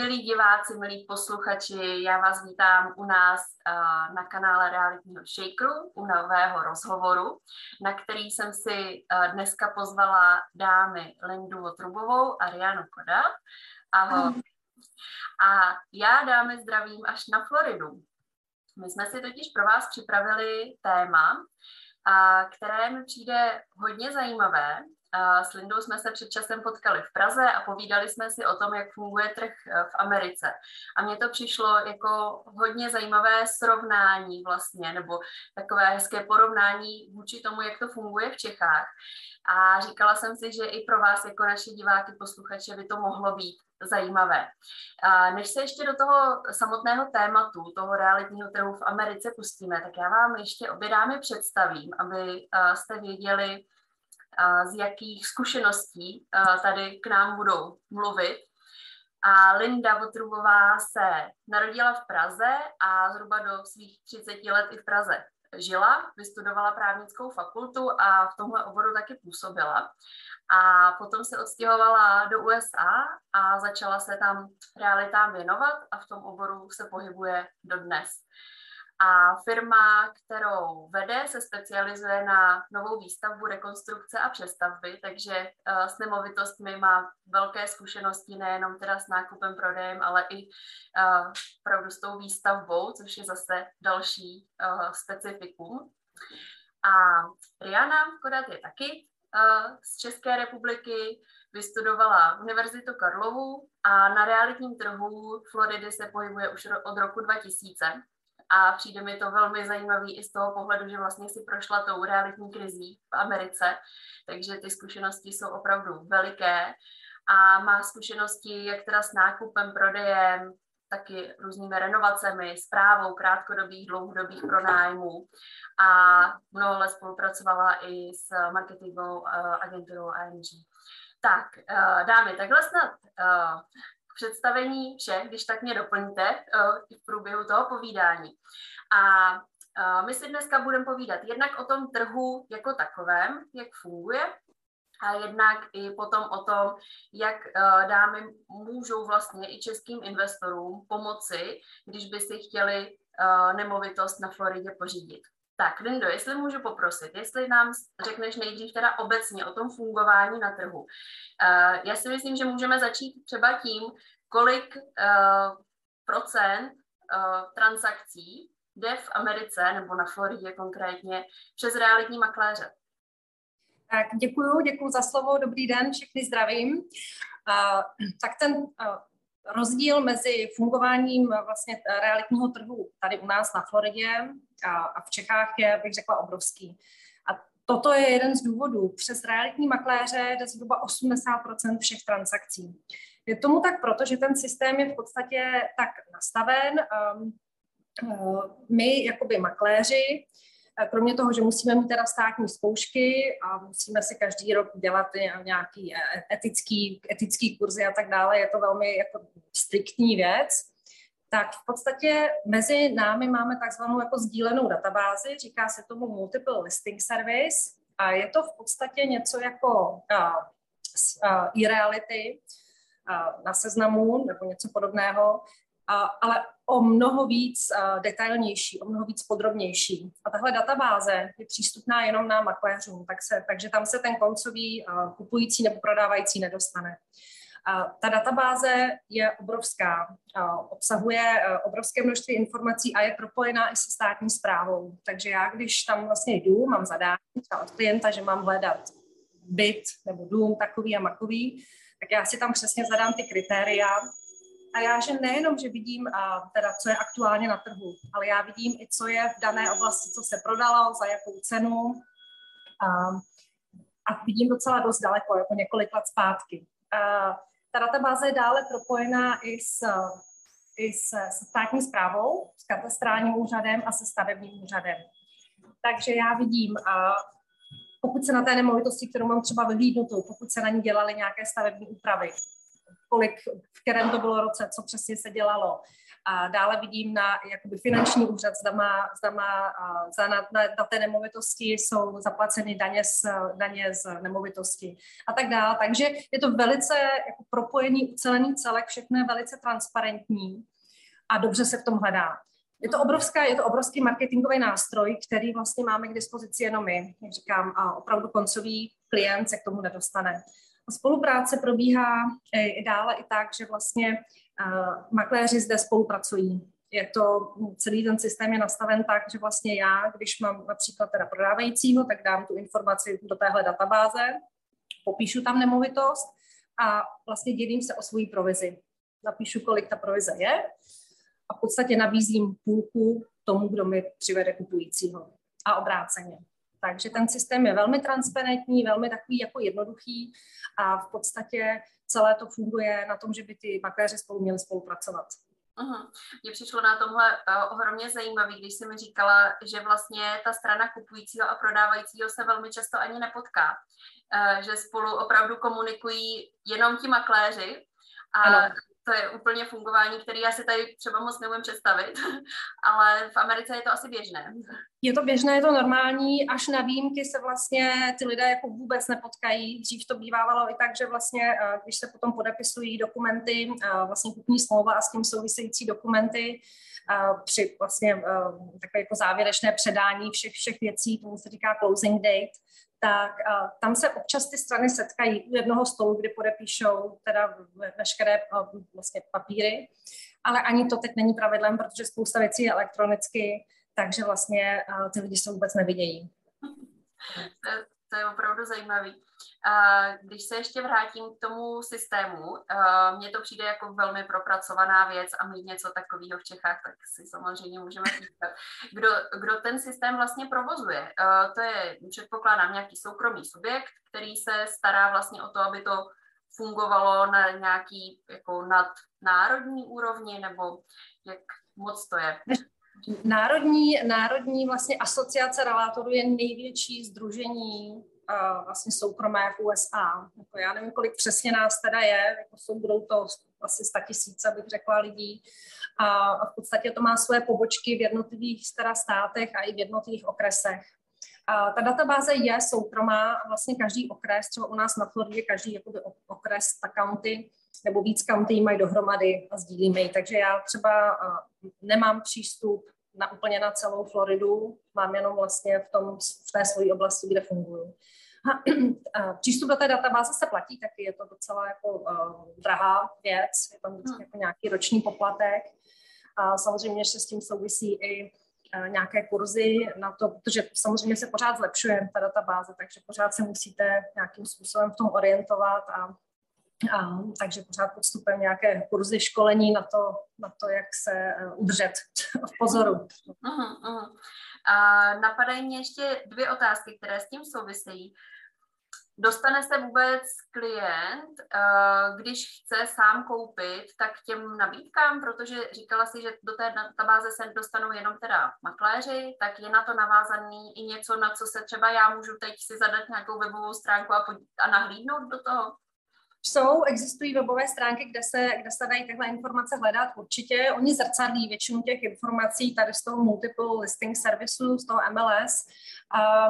milí diváci, milí posluchači, já vás vítám u nás uh, na kanále Realitního Shakeru, u nového rozhovoru, na který jsem si uh, dneska pozvala dámy Lindu Votrubovou a Rianu Koda. Ahoj. A já dámy zdravím až na Floridu. My jsme si totiž pro vás připravili téma, a které mi přijde hodně zajímavé s Lindou jsme se před časem potkali v Praze a povídali jsme si o tom, jak funguje trh eh, v Americe. A mně to přišlo jako hodně zajímavé srovnání vlastně, nebo takové hezké porovnání vůči tomu, jak to funguje v Čechách. A říkala jsem si, že i pro vás, jako naše diváky, posluchače, by to mohlo být zajímavé. A než se ještě do toho samotného tématu, toho realitního trhu v Americe pustíme, tak já vám ještě obě dámy představím, aby eh, jste věděli, z jakých zkušeností tady k nám budou mluvit. A Linda Votrubová se narodila v Praze a zhruba do svých 30 let i v Praze žila, vystudovala právnickou fakultu a v tomhle oboru taky působila. A potom se odstěhovala do USA a začala se tam realitám věnovat a v tom oboru se pohybuje dodnes. A firma, kterou vede, se specializuje na novou výstavbu, rekonstrukce a přestavby, takže uh, s nemovitostmi má velké zkušenosti nejenom teda s nákupem, prodejem, ale i uh, opravdu s tou výstavbou, což je zase další uh, specifikum. A Riana Kodat je taky z České republiky, vystudovala Univerzitu Karlovu a na realitním trhu Floridy se pohybuje už od roku 2000 a přijde mi to velmi zajímavý i z toho pohledu, že vlastně si prošla tou realitní krizí v Americe, takže ty zkušenosti jsou opravdu veliké a má zkušenosti jak teda s nákupem, prodejem, taky různými renovacemi, zprávou krátkodobých, dlouhodobých pronájmů a mnoho let spolupracovala i s marketingovou eh, agenturou AMG. Tak, eh, dámy, takhle snad eh, představení vše, když tak mě doplňte uh, v průběhu toho povídání. A uh, my si dneska budeme povídat jednak o tom trhu jako takovém, jak funguje, a jednak i potom o tom, jak uh, dámy můžou vlastně i českým investorům pomoci, když by si chtěli nemovitost na Floridě pořídit. Tak, Lindo, jestli můžu poprosit, jestli nám řekneš nejdřív teda obecně o tom fungování na trhu. Uh, já si myslím, že můžeme začít třeba tím, kolik uh, procent uh, transakcí jde v Americe nebo na Floridě konkrétně přes realitní makléře. Tak děkuju, děkuju za slovo, dobrý den, všechny zdravím. Uh, tak ten uh, rozdíl mezi fungováním vlastně realitního trhu tady u nás na Floridě a, a v Čechách je, bych řekla, obrovský. A toto je jeden z důvodů. Přes realitní makléře jde zhruba 80% všech transakcí. Je tomu tak proto, že ten systém je v podstatě tak nastaven. Um, my, jakoby makléři, kromě toho, že musíme mít teda státní zkoušky a musíme si každý rok dělat nějaký e, etický, etický kurzy a tak dále, je to velmi jako striktní věc, tak v podstatě mezi námi máme takzvanou jako sdílenou databázi, říká se tomu Multiple Listing Service a je to v podstatě něco jako uh, uh, e-reality, na seznamu nebo něco podobného, ale o mnoho víc detailnější, o mnoho víc podrobnější. A tahle databáze je přístupná jenom na makléřům, tak se, takže tam se ten koncový kupující nebo prodávající nedostane. Ta databáze je obrovská, obsahuje obrovské množství informací a je propojená i se státní zprávou. Takže já, když tam vlastně jdu, mám zadání od klienta, že mám hledat byt nebo dům takový a makový, tak já si tam přesně zadám ty kritéria a já, že nejenom, že vidím, a teda, co je aktuálně na trhu, ale já vidím i, co je v dané oblasti, co se prodalo, za jakou cenu a, a vidím docela dost daleko, jako několik let zpátky. A, ta databáze je dále propojená i s, i s, s státní zprávou, s katastrálním úřadem a se stavebním úřadem. Takže já vidím, a pokud se na té nemovitosti, kterou mám třeba vyhlídnutou, pokud se na ní dělaly nějaké stavební úpravy, kolik, v kterém to bylo roce, co přesně se dělalo, A dále vidím na jakoby finanční úřad, zda, má, zda má, za na, na, na té nemovitosti jsou zaplaceny daně z, daně z nemovitosti a tak dále. Takže je to velice jako propojený, ucelený celek, všechno je velice transparentní a dobře se v tom hledá. Je to, obrovská, je to obrovský marketingový nástroj, který vlastně máme k dispozici jenom my. Jak říkám, a opravdu koncový klient se k tomu nedostane. Spolupráce probíhá i dále i tak, že vlastně uh, makléři zde spolupracují. Je to, celý ten systém je nastaven tak, že vlastně já, když mám například teda prodávajícího, tak dám tu informaci do téhle databáze, popíšu tam nemovitost a vlastně dělím se o svoji provizi. Napíšu, kolik ta provize je a v podstatě nabízím půlku tomu, kdo mi přivede kupujícího a obráceně. Takže ten systém je velmi transparentní, velmi takový jako jednoduchý a v podstatě celé to funguje na tom, že by ty makléři spolu měli spolupracovat. Uhum. Mně přišlo na tomhle uh, ohromně zajímavý, když jsi mi říkala, že vlastně ta strana kupujícího a prodávajícího se velmi často ani nepotká. Uh, že spolu opravdu komunikují jenom ti makléři a ano to je úplně fungování, který já si tady třeba moc neumím představit, ale v Americe je to asi běžné. Je to běžné, je to normální, až na výjimky se vlastně ty lidé jako vůbec nepotkají. Dřív to bývávalo i tak, že vlastně, eh, když se potom podepisují dokumenty, eh, vlastně kupní smlouva a s tím související dokumenty, eh, při vlastně takové jako závěrečné předání všech, všech věcí, tomu se říká closing date, tak tam se občas ty strany setkají u jednoho stolu, kde podepíšou teda veškeré vlastně papíry, ale ani to teď není pravidlem, protože spousta věcí je elektronicky, takže vlastně ty lidi se vůbec nevidějí. To, to je opravdu zajímavý. Když se ještě vrátím k tomu systému, mně to přijde jako velmi propracovaná věc a mít něco takového v Čechách, tak si samozřejmě můžeme říkat. Kdo, kdo ten systém vlastně provozuje? To je, předpokládám, nějaký soukromý subjekt, který se stará vlastně o to, aby to fungovalo na nějaký jako nadnárodní úrovni, nebo jak moc to je? Národní, národní vlastně asociace relátorů je největší združení vlastně soukromé v USA. Jako já nevím, kolik přesně nás teda je, jako jsou, budou to asi 100 tisíce, bych řekla, lidí. A v podstatě to má své pobočky v jednotlivých teda státech a i v jednotlivých okresech. A ta databáze je soukromá a vlastně každý okres, třeba u nás na Floridě, každý jakoby okres, ta county nebo víc county mají dohromady a sdílíme ji. Takže já třeba nemám přístup na úplně na celou Floridu, mám jenom vlastně v, tom, v té své oblasti, kde funguju. Přístup do té databáze se platí, taky je to docela jako uh, drahá věc, je tam vždycky hmm. jako nějaký roční poplatek. A samozřejmě ještě s tím souvisí i uh, nějaké kurzy na to, protože samozřejmě se pořád zlepšuje ta databáze, takže pořád se musíte nějakým způsobem v tom orientovat a a, takže pořád podstupem nějaké kurzy školení na to, na to jak se uh, udržet v pozoru. Uh-huh, uh-huh. A napadají mě ještě dvě otázky, které s tím souvisejí. Dostane se vůbec klient, uh, když chce sám koupit, tak těm nabídkám, protože říkala si, že do té databáze se dostanou jenom teda makléři, tak je na to navázaný i něco, na co se třeba já můžu teď si zadat nějakou webovou stránku a, pod- a nahlídnout do toho? Jsou, existují webové stránky, kde se, kde se dají tyhle informace hledat určitě. Oni zrcadlí většinu těch informací tady z toho multiple listing servisu, z toho MLS.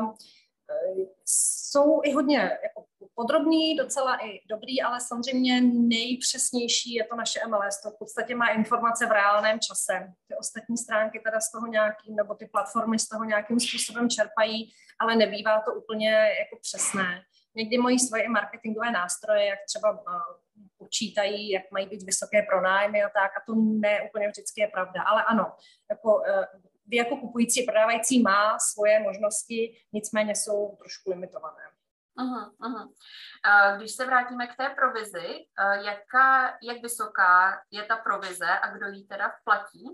Um, jsou i hodně jako podrobný, docela i dobrý, ale samozřejmě nejpřesnější je to naše MLS. To v podstatě má informace v reálném čase. Ty ostatní stránky teda z toho nějakým, nebo ty platformy z toho nějakým způsobem čerpají, ale nebývá to úplně jako přesné někdy mají svoje marketingové nástroje, jak třeba uh, počítají, jak mají být vysoké pronájmy a tak, a to ne úplně vždycky je pravda. Ale ano, jako, uh, vy jako kupující, prodávající má svoje možnosti, nicméně jsou trošku limitované. Aha, aha. Když se vrátíme k té provizi, jaká, jak vysoká je ta provize a kdo ji teda platí?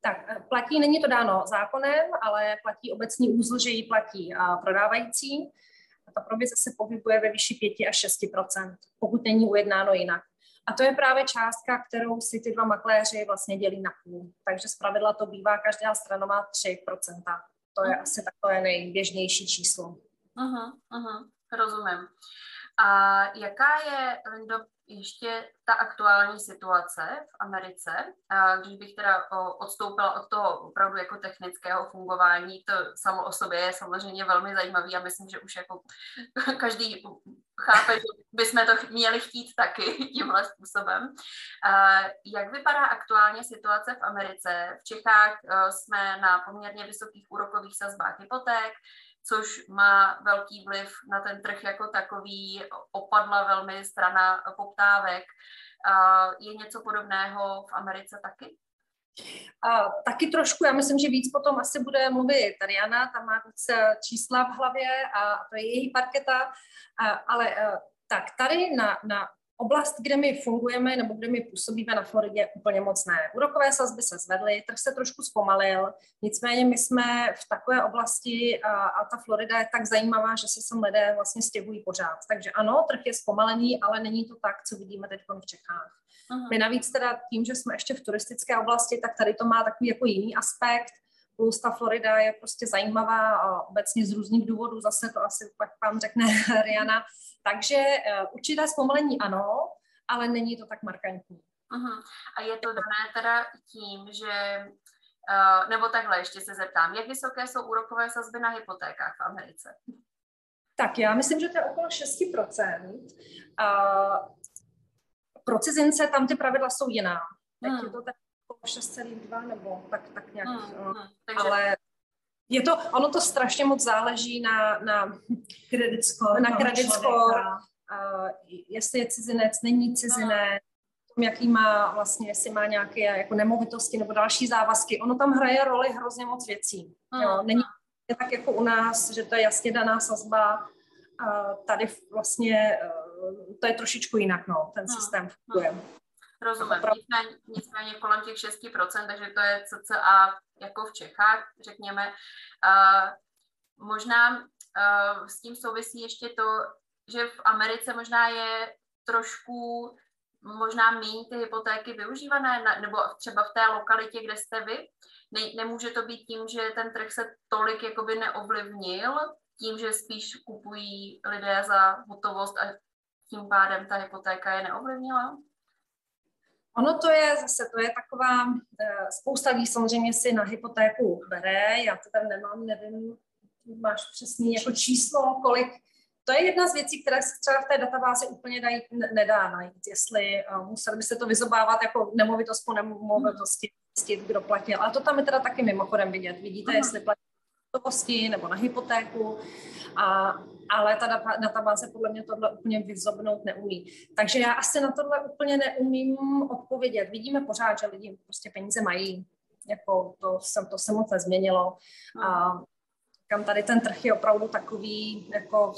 Tak platí, není to dáno zákonem, ale platí obecní úzl, že ji platí prodávající ta provize se pohybuje ve výši 5 až 6% pokud není ujednáno jinak. A to je právě částka, kterou si ty dva makléři vlastně dělí na půl. Takže zpravidla to bývá, každá strana má 3% To je asi takové nejběžnější číslo. Aha, aha, rozumím. A jaká je, Lindo, ještě ta aktuální situace v Americe, když bych teda odstoupila od toho opravdu jako technického fungování, to samo o sobě je samozřejmě velmi zajímavý a myslím, že už jako každý chápe, že bychom to měli chtít taky tímhle způsobem. Jak vypadá aktuálně situace v Americe? V Čechách e, jsme na poměrně vysokých úrokových sazbách hypoték, což má velký vliv na ten trh jako takový, opadla velmi strana poptávek. Je něco podobného v Americe taky? A taky trošku, já myslím, že víc potom asi bude mluvit Tariana, tam má víc eh, čísla v hlavě a to je její parketa, a, ale eh, tak tady na, na Oblast, kde my fungujeme nebo kde my působíme na Floridě, úplně moc ne. Úrokové sazby se zvedly, trh se trošku zpomalil, nicméně my jsme v takové oblasti a, a ta Florida je tak zajímavá, že se sem lidé vlastně stěhují pořád. Takže ano, trh je zpomalený, ale není to tak, co vidíme teď v Čechách. Aha. My navíc teda tím, že jsme ještě v turistické oblasti, tak tady to má takový jako jiný aspekt, plus ta Florida je prostě zajímavá a obecně z různých důvodů, zase to asi pak vám řekne Riana, takže uh, určité zpomalení ano, ale není to tak markantní. Uh-huh. A je to dané teda tím, že, uh, nebo takhle ještě se zeptám, jak vysoké jsou úrokové sazby na hypotékách v Americe? Tak já myslím, že to je okolo 6%. Uh, pro cizince tam ty pravidla jsou jiná. Teď hmm. je to tak 6,2 nebo tak, tak nějak. Hmm. Uh, Takže... Ale je to, ono to strašně moc záleží na, na credit score, na credit score uh, jestli je cizinec, není cizinec, tom, jaký má vlastně, jestli má nějaké jako nemovitosti nebo další závazky. Ono tam hraje roli hrozně moc věcí. Jo? Není to tak jako u nás, že to je jasně daná sazba. Uh, tady vlastně uh, to je trošičku jinak, no, ten systém funguje. Rozumím. Nicméně, nicméně kolem těch 6%, takže to je cca jako v Čechách, řekněme. Uh, možná uh, s tím souvisí ještě to, že v Americe možná je trošku možná méně ty hypotéky využívané, na, nebo třeba v té lokalitě, kde jste vy. Ne, nemůže to být tím, že ten trh se tolik jakoby neovlivnil, tím, že spíš kupují lidé za hotovost a tím pádem ta hypotéka je neovlivnila? Ono to je zase, to je taková, eh, spousta lidí samozřejmě si na hypotéku bere, já to tam nemám, nevím, máš přesný jako číslo, kolik, to je jedna z věcí, které se třeba v té databázi úplně dají, nedá najít, jestli uh, museli by se to vyzobávat jako nemovitost po nemovitosti, kdo platil. A to tam je teda taky mimochodem vidět. Vidíte, Aha. jestli platí hotovosti nebo na hypotéku, a, ale ta databáze podle mě tohle úplně vyzobnout neumí. Takže já asi na tohle úplně neumím odpovědět. Vidíme pořád, že lidi prostě peníze mají, jako to, se, to se moc nezměnilo. A kam tady ten trh je opravdu takový jako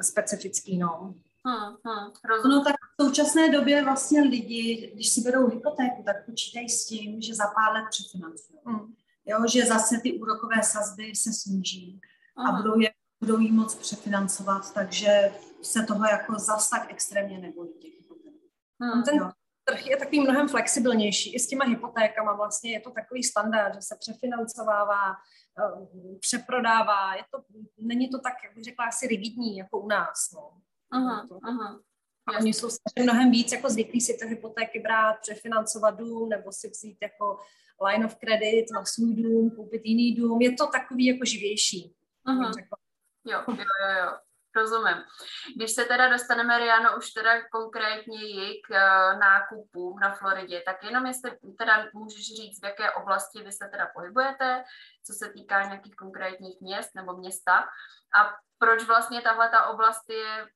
specifický, no. Hmm, hmm, no tak v současné době vlastně lidi, když si berou hypotéku, tak počítají s tím, že za pár let přefinancují. Hmm jo, že zase ty úrokové sazby se sníží Aha. a budou, je, budou jí moc přefinancovat, takže se toho jako zas tak extrémně nebojí těch hmm. Ten jo. trh je takový mnohem flexibilnější. I s těma hypotékama vlastně je to takový standard, že se přefinancovává, eh, přeprodává. Je to, není to tak, jak bych řekla, asi rigidní jako u nás. No. Aha, aha. A oni jsou mnohem víc jako zvyklí si ty hypotéky brát, přefinancovat dům nebo si vzít jako line of credit na svůj dům, koupit jiný dům. Je to takový jako živější. Uh-huh. Jo, jo, jo, jo. Rozumím. Když se teda dostaneme, Riano, už teda konkrétněji k uh, nákupům na Floridě, tak jenom jestli teda můžeš říct, v jaké oblasti vy se teda pohybujete, co se týká nějakých konkrétních měst nebo města a proč vlastně tahle ta oblast je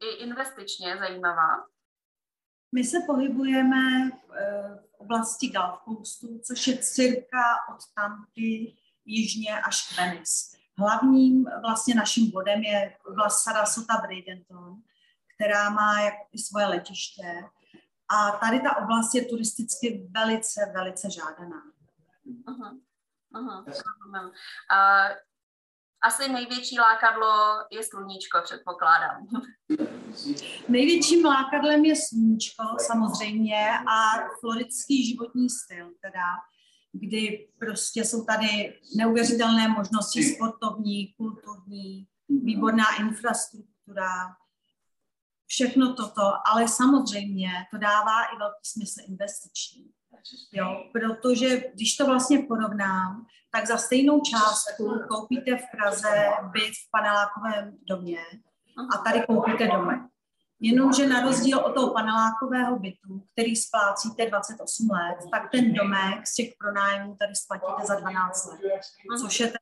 i investičně zajímavá? My se pohybujeme v, eh, v oblasti Gulf Coastu, což je cirka od Tampy jižně až k Venice. Hlavním vlastně naším bodem je oblast Sarasota Bradenton, která má jak i svoje letiště. A tady ta oblast je turisticky velice, velice žádaná. Uh-huh. Uh-huh. Uh, asi největší lákadlo je sluníčko, předpokládám. Největším lákadlem je sluníčko samozřejmě a floridský životní styl, teda, kdy prostě jsou tady neuvěřitelné možnosti sportovní, kulturní, výborná infrastruktura, všechno toto, ale samozřejmě to dává i velký smysl investiční. Jo, protože když to vlastně porovnám, tak za stejnou částku koupíte v Praze byt v panelákovém domě a tady koupíte domek. Jenomže na rozdíl od toho panelákového bytu, který splácíte 28 let, tak ten domek z těch pronájmů tady splatíte za 12 let, což je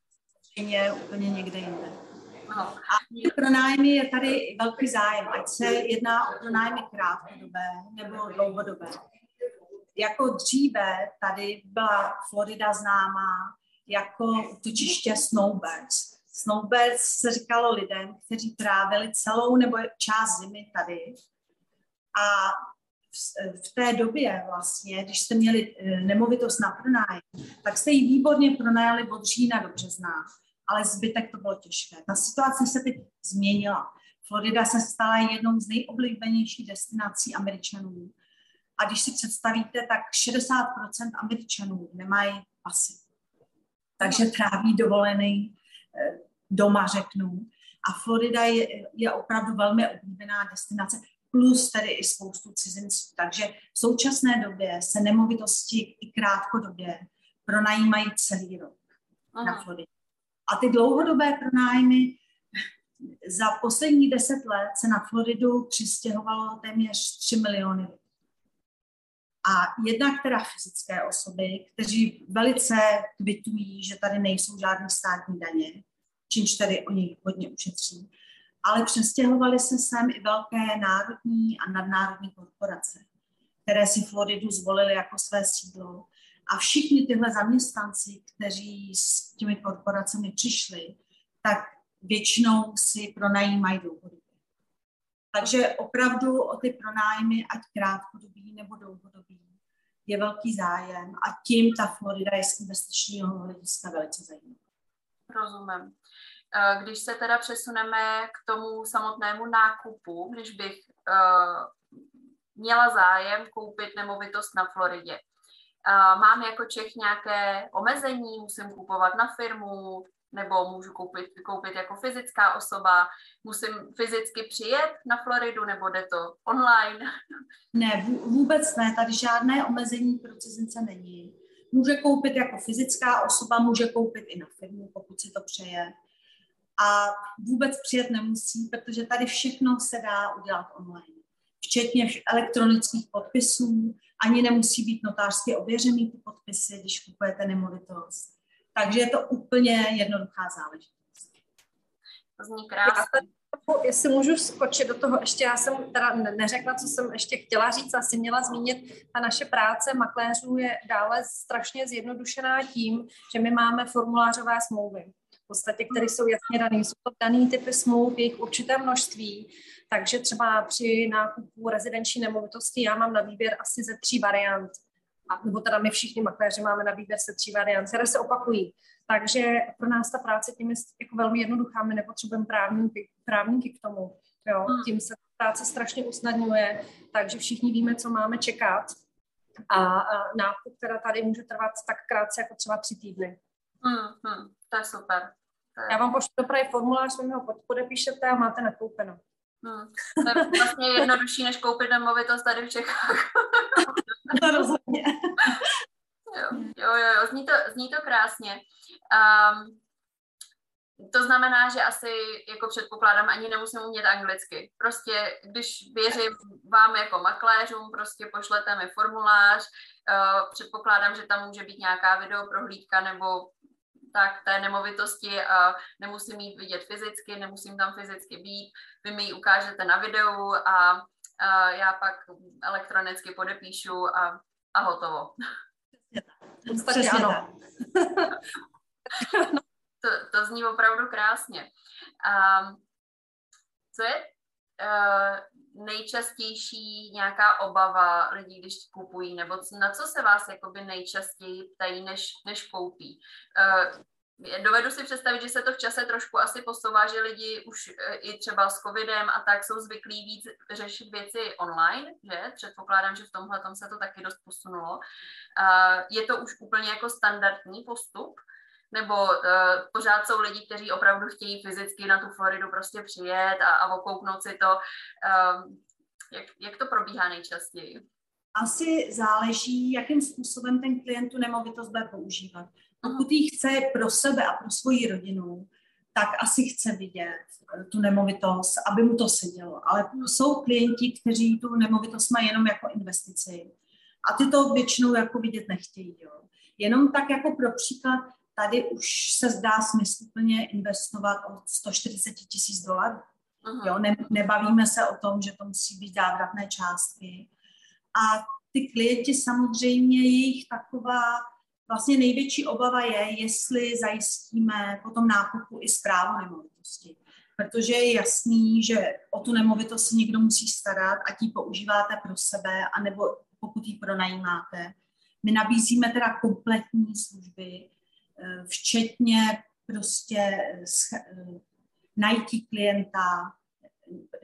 samozřejmě úplně někde jinde. A pronájmy je tady velký zájem, ať se jedná o pronájmy krátkodobé nebo dlouhodobé. Jako dříve tady byla Florida známá jako útočiště Snowbirds. Snowbirds se říkalo lidem, kteří trávili celou nebo část zimy tady. A v té době vlastně, když jste měli eh, nemovitost na pronájem, tak jste ji výborně pronajali od října do března, ale zbytek to bylo těžké. Ta situace se teď změnila. Florida se stala jednou z nejoblíbenějších destinací Američanů. A když si představíte, tak 60% Američanů nemají pasy. Takže tráví dovolený eh, doma, řeknu. A Florida je, je opravdu velmi oblíbená destinace, plus tady i spoustu cizinců. Takže v současné době se nemovitosti i krátkodobě pronajímají celý rok Aha. na Floridě. A ty dlouhodobé pronájmy za poslední deset let se na Floridu přistěhovalo téměř 3 miliony lidí. A jednak teda fyzické osoby, kteří velice kvitují, že tady nejsou žádné státní daně, čímž tady oni hodně ušetří. Ale přestěhovali se sem i velké národní a nadnárodní korporace, které si Floridu zvolili jako své sídlo. A všichni tyhle zaměstnanci, kteří s těmi korporacemi přišli, tak většinou si pronajímají dlouhodobě. Takže opravdu o ty pronájmy, ať krátkodobí nebo dlouhodobí, je velký zájem a tím ta Florida je z investičního hlediska velice zajímavá. Rozumím. Eh, když se teda přesuneme k tomu samotnému nákupu, když bych uh, měla zájem koupit nemovitost na Floridě, uh, mám jako Čech nějaké omezení, musím kupovat na firmu, nebo můžu koupit, koupit jako fyzická osoba, musím fyzicky přijet na Floridu, nebo jde to online? Ne, vůbec ne, tady žádné omezení pro cizince není. Může koupit jako fyzická osoba, může koupit i na firmu, pokud si to přeje. A vůbec přijet nemusí, protože tady všechno se dá udělat online. Včetně elektronických podpisů, ani nemusí být notářsky ověřený ty podpisy, když kupujete nemovitost takže je to úplně jednoduchá záležitost. To zní krásně. Jestli můžu skočit do toho, ještě já jsem teda neřekla, co jsem ještě chtěla říct, asi měla zmínit, ta naše práce makléřů je dále strašně zjednodušená tím, že my máme formulářové smlouvy, v podstatě, které jsou jasně dané. Jsou to daný typy smluv, jejich určité množství, takže třeba při nákupu rezidenční nemovitosti já mám na výběr asi ze tří variant a, nebo teda my všichni makléři máme na výběr se tří variant, které se opakují. Takže pro nás ta práce tím je jako velmi jednoduchá, my nepotřebujeme právníky, právníky k tomu. Jo? Hmm. Tím se práce strašně usnadňuje, takže všichni víme, co máme čekat. A, a nákup teda tady může trvat tak krátce jako třeba tři týdny. Hmm, hmm, to je super. To je... Já vám pošlu dopravy formulář, vy mi ho podepíšete a máte nakoupeno. Hmm. To je vlastně jednodušší, než koupit nemovitost tady v Čechách. to rozhodně. Jo, jo, jo, zní to, zní to krásně. Um, to znamená, že asi jako předpokládám, ani nemusím umět anglicky. Prostě, když věřím vám jako makléřům, prostě pošlete mi formulář, uh, předpokládám, že tam může být nějaká videoprohlídka nebo tak té nemovitosti a nemusím jít vidět fyzicky, nemusím tam fyzicky být, vy mi ji ukážete na videu a, a já pak elektronicky podepíšu a, a hotovo. Přesně tak. to, to zní opravdu krásně. Um, co je nejčastější nějaká obava lidí, když kupují, nebo na co se vás jakoby nejčastěji ptají, než, než koupí? Uh, dovedu si představit, že se to v čase trošku asi posouvá, že lidi už uh, i třeba s covidem a tak jsou zvyklí víc řešit věci online, že? Předpokládám, že v tomhle tom se to taky dost posunulo. Je to už úplně jako standardní postup, nebo uh, pořád jsou lidi, kteří opravdu chtějí fyzicky na tu Floridu prostě přijet a, a okouknout si to. Um, jak, jak to probíhá nejčastěji? Asi záleží, jakým způsobem ten klient tu nemovitost bude používat. Pokud ji chce pro sebe a pro svoji rodinu, tak asi chce vidět eh, tu nemovitost, aby mu to sedělo. Ale jsou klienti, kteří tu nemovitost mají jenom jako investici. A ty to většinou jako vidět nechtějí. Jo. Jenom tak jako pro příklad, tady už se zdá smysluplně investovat o 140 tisíc dolarů. Jo, ne, nebavíme se o tom, že to musí být závratné částky. A ty klienti samozřejmě, jejich taková vlastně největší obava je, jestli zajistíme potom nákupu i zprávu nemovitosti. Protože je jasný, že o tu nemovitost někdo musí starat, ať ji používáte pro sebe, anebo pokud ji pronajímáte. My nabízíme teda kompletní služby, včetně prostě najítí klienta,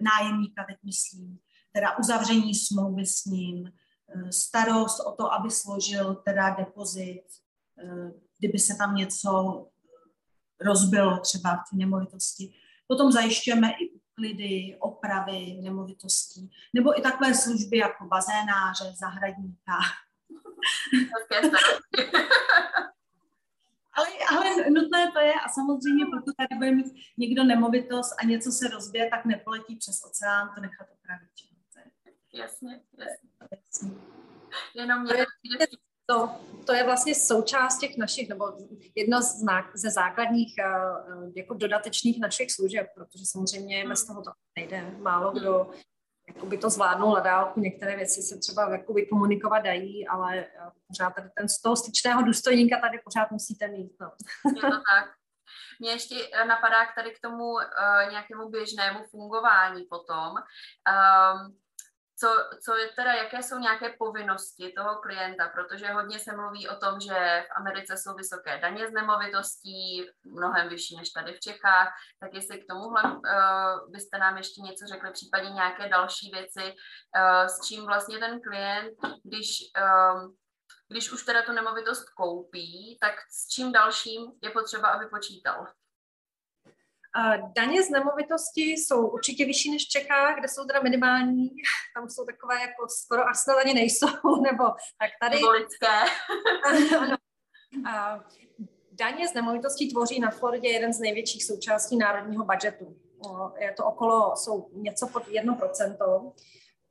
nájemníka, teď myslím, teda uzavření smlouvy s ním, eh, starost o to, aby složil teda depozit, eh, kdyby se tam něco rozbilo třeba v té nemovitosti. Potom zajišťujeme i úklidy, opravy nemovitostí, nebo i takové služby jako bazénáře, zahradníka. Ale, ale nutné to je a samozřejmě pokud tady bude mít někdo nemovitost a něco se rozbije, tak nepoletí přes oceán to nechat opravit. Jasně, jasně. Jenom mě to, to je vlastně součást těch našich, nebo jedno z, ze základních uh, jako dodatečných našich služeb, protože samozřejmě bez toho to nejde. Málo kdo jakoby to zvládnou na dálku. Některé věci se třeba jakoby komunikovat dají, ale eh, pořád tady ten z toho styčného důstojníka tady pořád musíte mít. No. Je tak. Mě ještě eh, napadá tady k tomu uh, nějakému běžnému fungování potom. Um, co, co je teda, jaké jsou nějaké povinnosti toho klienta, protože hodně se mluví o tom, že v Americe jsou vysoké daně z nemovitostí, mnohem vyšší než tady v Čechách, tak jestli k tomuhle uh, byste nám ještě něco řekli, případně nějaké další věci, uh, s čím vlastně ten klient, když, uh, když už teda tu nemovitost koupí, tak s čím dalším je potřeba, aby počítal? Daně z nemovitosti jsou určitě vyšší než v Čechách, kde jsou teda minimální, tam jsou takové jako skoro až snad ani nejsou, nebo tak tady... Nebo. A daně z nemovitostí tvoří na Floridě jeden z největších součástí národního budžetu. Je to okolo, jsou něco pod 1%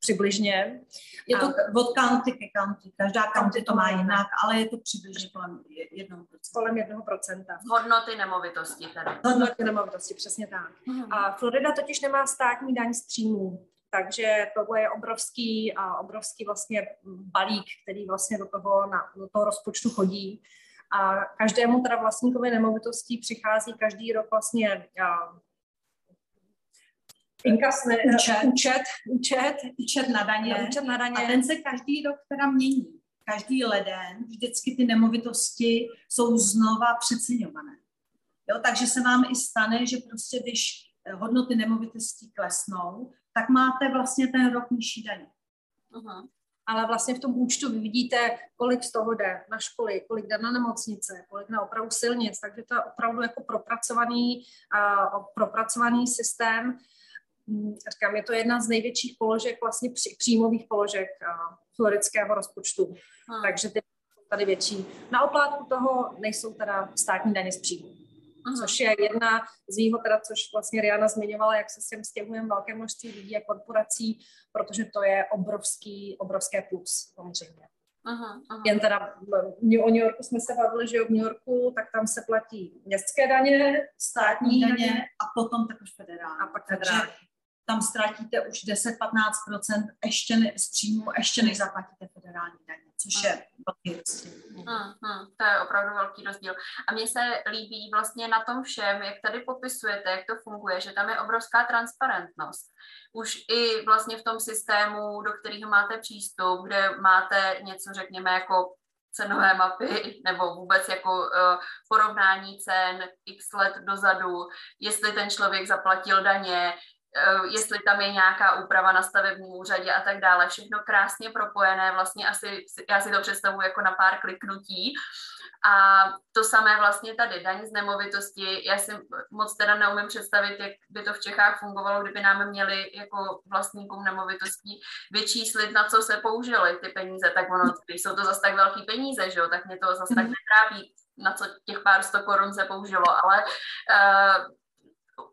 přibližně. Je to od county ke county, každá county to má jinak, ale je to přibližně kolem jednoho procenta. Kolem jednoho procenta. Hodnoty nemovitosti tedy. Hodnoty nemovitosti, přesně tak. Hmm. A Florida totiž nemá státní daň z příjmů, takže tohle je obrovský a obrovský vlastně balík, který vlastně do toho, na, do toho rozpočtu chodí. A každému teda vlastníkovi nemovitostí přichází každý rok vlastně inkasné, účet, účet, účet, účet na daně. účet na daně. A ten se každý rok teda mění. Každý leden vždycky ty nemovitosti jsou znova přeceňované. Jo, takže se vám i stane, že prostě když hodnoty nemovitostí klesnou, tak máte vlastně ten rok nižší daně. Uh-huh. Ale vlastně v tom účtu vy vidíte, kolik z toho jde na školy, kolik jde na nemocnice, kolik na opravu silnic, takže to je opravdu jako propracovaný, uh, propracovaný systém, říkám, je to jedna z největších položek, vlastně při, příjmových položek uh, floridského rozpočtu. Hmm. Takže ty jsou tady větší. Na oplátku toho nejsou teda státní daně z příjmu. Hmm. Což je jedna z výhod, teda, což vlastně Riana zmiňovala, jak se s tím stěhujeme velké množství lidí a korporací, protože to je obrovský, obrovské plus samozřejmě. Aha, aha. Jen teda o New Yorku jsme se bavili, že v New Yorku, tak tam se platí městské daně, státní daně, daně a potom tak už federální. A pak federální tam ztratíte už 10-15% ještě ne, z příjmu, ještě než zaplatíte federální daně, což je velký rozdíl. Hmm, hmm, to je opravdu velký rozdíl. A mně se líbí vlastně na tom všem, jak tady popisujete, jak to funguje, že tam je obrovská transparentnost. Už i vlastně v tom systému, do kterého máte přístup, kde máte něco, řekněme, jako cenové mapy nebo vůbec jako uh, porovnání cen x let dozadu, jestli ten člověk zaplatil daně, jestli tam je nějaká úprava na stavebním úřadě a tak dále. Všechno krásně propojené, vlastně asi, já si to představuji jako na pár kliknutí A to samé vlastně tady, daň z nemovitosti. Já si moc teda neumím představit, jak by to v Čechách fungovalo, kdyby nám měli jako vlastníkům nemovitostí vyčíslit, na co se použily ty peníze. Tak ono, když jsou to zase tak velký peníze, že jo, tak mě to zase tak mhm. netrápí, na co těch pár sto korun se použilo, ale uh,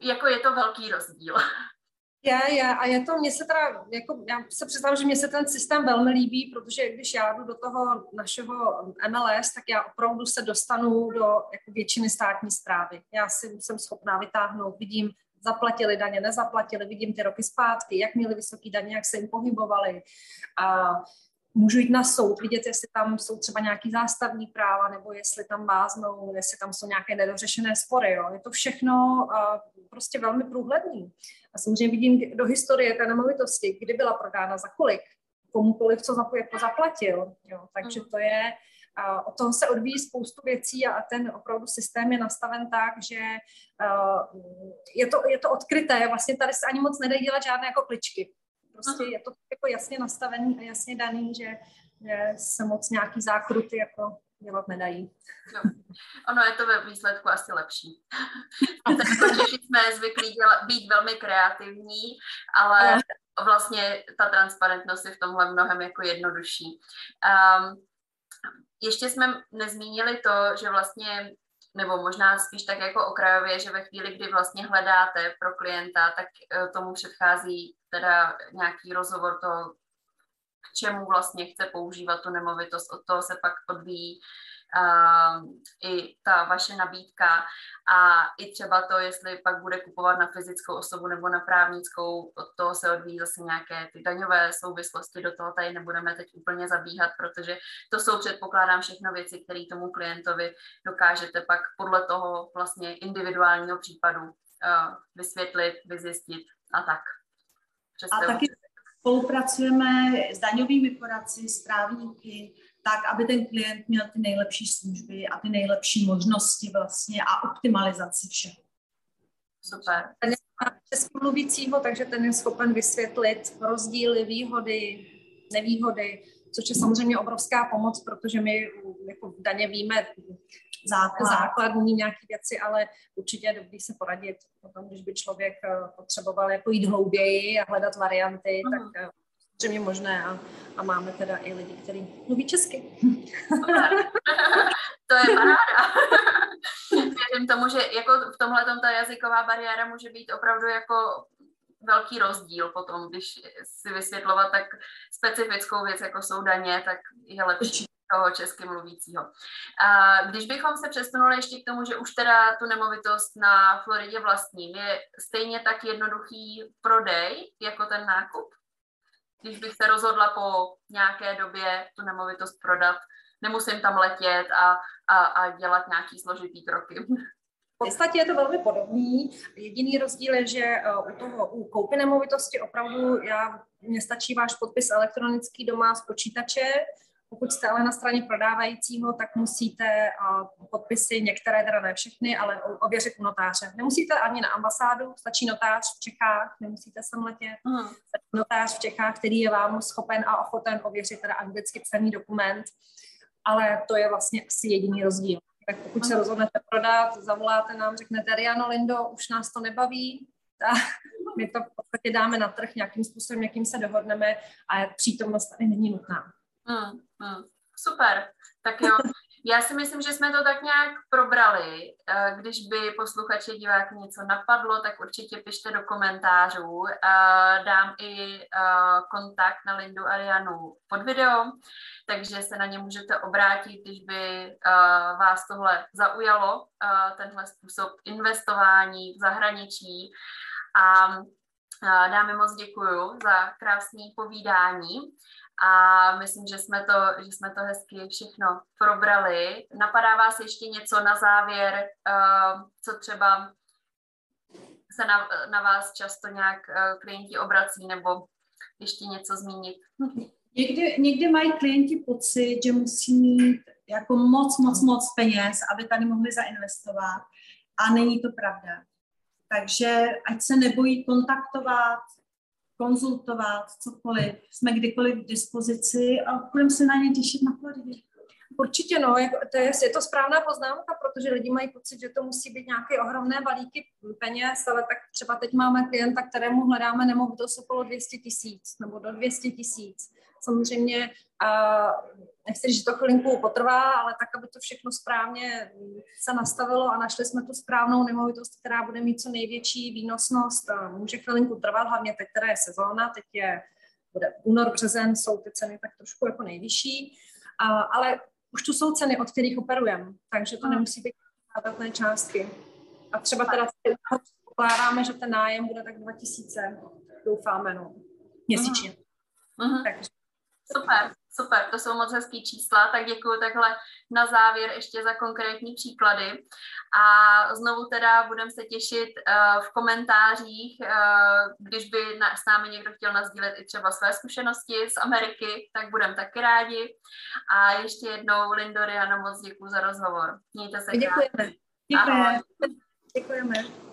jako je to velký rozdíl. Je, je, a je to, mně se teda, jako, já se představím, že mně se ten systém velmi líbí, protože když já jdu do toho našeho MLS, tak já opravdu se dostanu do jako většiny státní zprávy. Já si jsem schopná vytáhnout, vidím, zaplatili daně, nezaplatili, vidím ty roky zpátky, jak měli vysoké daně, jak se jim pohybovali. A můžu jít na soud, vidět, jestli tam jsou třeba nějaký zástavní práva, nebo jestli tam váznou, jestli tam jsou nějaké nedořešené spory. Jo. Je to všechno uh, prostě velmi průhledný. A samozřejmě vidím do historie té nemovitosti, kdy byla prodána, za kolik, komukoliv, co jako zaplatil. Jo. Takže to je, uh, od toho se odvíjí spoustu věcí a ten opravdu systém je nastaven tak, že uh, je, to, je to odkryté. Vlastně tady se ani moc nedají dělat žádné jako kličky. Prostě je to jako jasně nastavený a jasně daný, že, že se moc nějaký zákruty jako dělat nedají. No. Ono je to ve výsledku asi lepší. Češi jsme zvyklí dělat, být velmi kreativní, ale vlastně ta transparentnost je v tomhle mnohem jako jednodušší. Um, ještě jsme nezmínili to, že vlastně nebo možná spíš tak jako okrajově, že ve chvíli, kdy vlastně hledáte pro klienta, tak eh, tomu předchází teda nějaký rozhovor toho, k čemu vlastně chce používat tu nemovitost. Od toho se pak odvíjí uh, i ta vaše nabídka a i třeba to, jestli pak bude kupovat na fyzickou osobu nebo na právnickou, od toho se odvíjí zase nějaké ty daňové souvislosti, do toho tady nebudeme teď úplně zabíhat, protože to jsou předpokládám všechno věci, které tomu klientovi dokážete pak podle toho vlastně individuálního případu uh, vysvětlit, vyzjistit a tak. A taky spolupracujeme s daňovými poradci, s právníky, tak, aby ten klient měl ty nejlepší služby a ty nejlepší možnosti vlastně a optimalizaci všeho. Super. Ten česky mluvícího, takže ten je schopen vysvětlit rozdíly, výhody, nevýhody, což je samozřejmě obrovská pomoc, protože my jako v daně víme základ. základní nějaké věci, ale určitě je dobrý se poradit potom, když by člověk eh, potřeboval jako jít hlouběji a hledat varianty, uh-huh. tak eh, samozřejmě možné a, a máme teda i lidi, kteří mluví česky. to je paráda. Věřím tomu, že jako v tomhle ta jazyková bariéra může být opravdu jako velký rozdíl potom, když si vysvětlovat tak specifickou věc, jako jsou daně, tak je lepší toho česky mluvícího. A když bychom se přesunuli ještě k tomu, že už teda tu nemovitost na Floridě vlastním, je stejně tak jednoduchý prodej jako ten nákup? Když bych se rozhodla po nějaké době tu nemovitost prodat, nemusím tam letět a, a, a dělat nějaký složitý kroky. V podstatě je to velmi podobný. Jediný rozdíl je, že eh, u toho u koupy nemovitosti opravdu já, mně stačí váš podpis elektronický doma z počítače, pokud jste ale na straně prodávajícího, tak musíte podpisy, některé teda ne všechny, ale ověřit u notáře. Nemusíte ani na ambasádu, stačí notář v Čechách, nemusíte sem letět. Uh-huh. Notář v Čechách, který je vám schopen a ochoten ověřit teda anglicky psaný dokument, ale to je vlastně asi jediný rozdíl. Tak pokud se rozhodnete prodat, zavoláte nám, řeknete, Riano Lindo, už nás to nebaví, tak my to v podstatě dáme na trh nějakým způsobem, jakým se dohodneme a přítomnost tady není nutná. Hmm, hmm. Super, tak jo. Já si myslím, že jsme to tak nějak probrali. Eh, když by posluchače diváky něco napadlo, tak určitě pište do komentářů. Eh, dám i eh, kontakt na Lindu Arianu pod video, takže se na ně můžete obrátit, když by vás tohle zaujalo, tenhle způsob investování v zahraničí. A dámy moc děkuju za krásné povídání a myslím, že jsme to, že jsme to hezky všechno probrali. Napadá vás ještě něco na závěr, uh, co třeba se na, na vás často nějak uh, klienti obrací, nebo ještě něco zmínit? Někdy, někdy mají klienti pocit, že musí mít jako moc, moc, moc peněz, aby tady mohli zainvestovat a není to pravda. Takže ať se nebojí kontaktovat, konzultovat, cokoliv. Jsme kdykoliv k dispozici a budeme se na ně těšit na Floridě. Určitě no, jako, to je, je to správná poznámka, protože lidi mají pocit, že to musí být nějaké ohromné balíky peněz, ale tak třeba teď máme klienta, kterému hledáme nemovitost okolo 200 tisíc nebo do 200 tisíc. Samozřejmě uh, nechci, že to chvilinku potrvá, ale tak, aby to všechno správně se nastavilo a našli jsme tu správnou nemovitost, která bude mít co největší výnosnost. Může chvilinku trvat, hlavně teď, která je sezóna, teď je bude únor, březen, jsou ty ceny tak trošku jako nejvyšší, a, ale už tu jsou ceny, od kterých operujeme, takže to nemusí být zádatné částky. A třeba teda pokládáme, že ten nájem bude tak 2000, doufáme, no, měsíčně. Uh-huh. Takže. Super. Super, to jsou moc hezký čísla, tak děkuji takhle na závěr ještě za konkrétní příklady. A znovu teda budeme se těšit uh, v komentářích, uh, když by na, s námi někdo chtěl nazdílet i třeba své zkušenosti z Ameriky, tak budeme taky rádi. A ještě jednou, Lindo Riano, moc děkuji za rozhovor. Mějte se Děkujeme. Děkujeme. Děkujeme.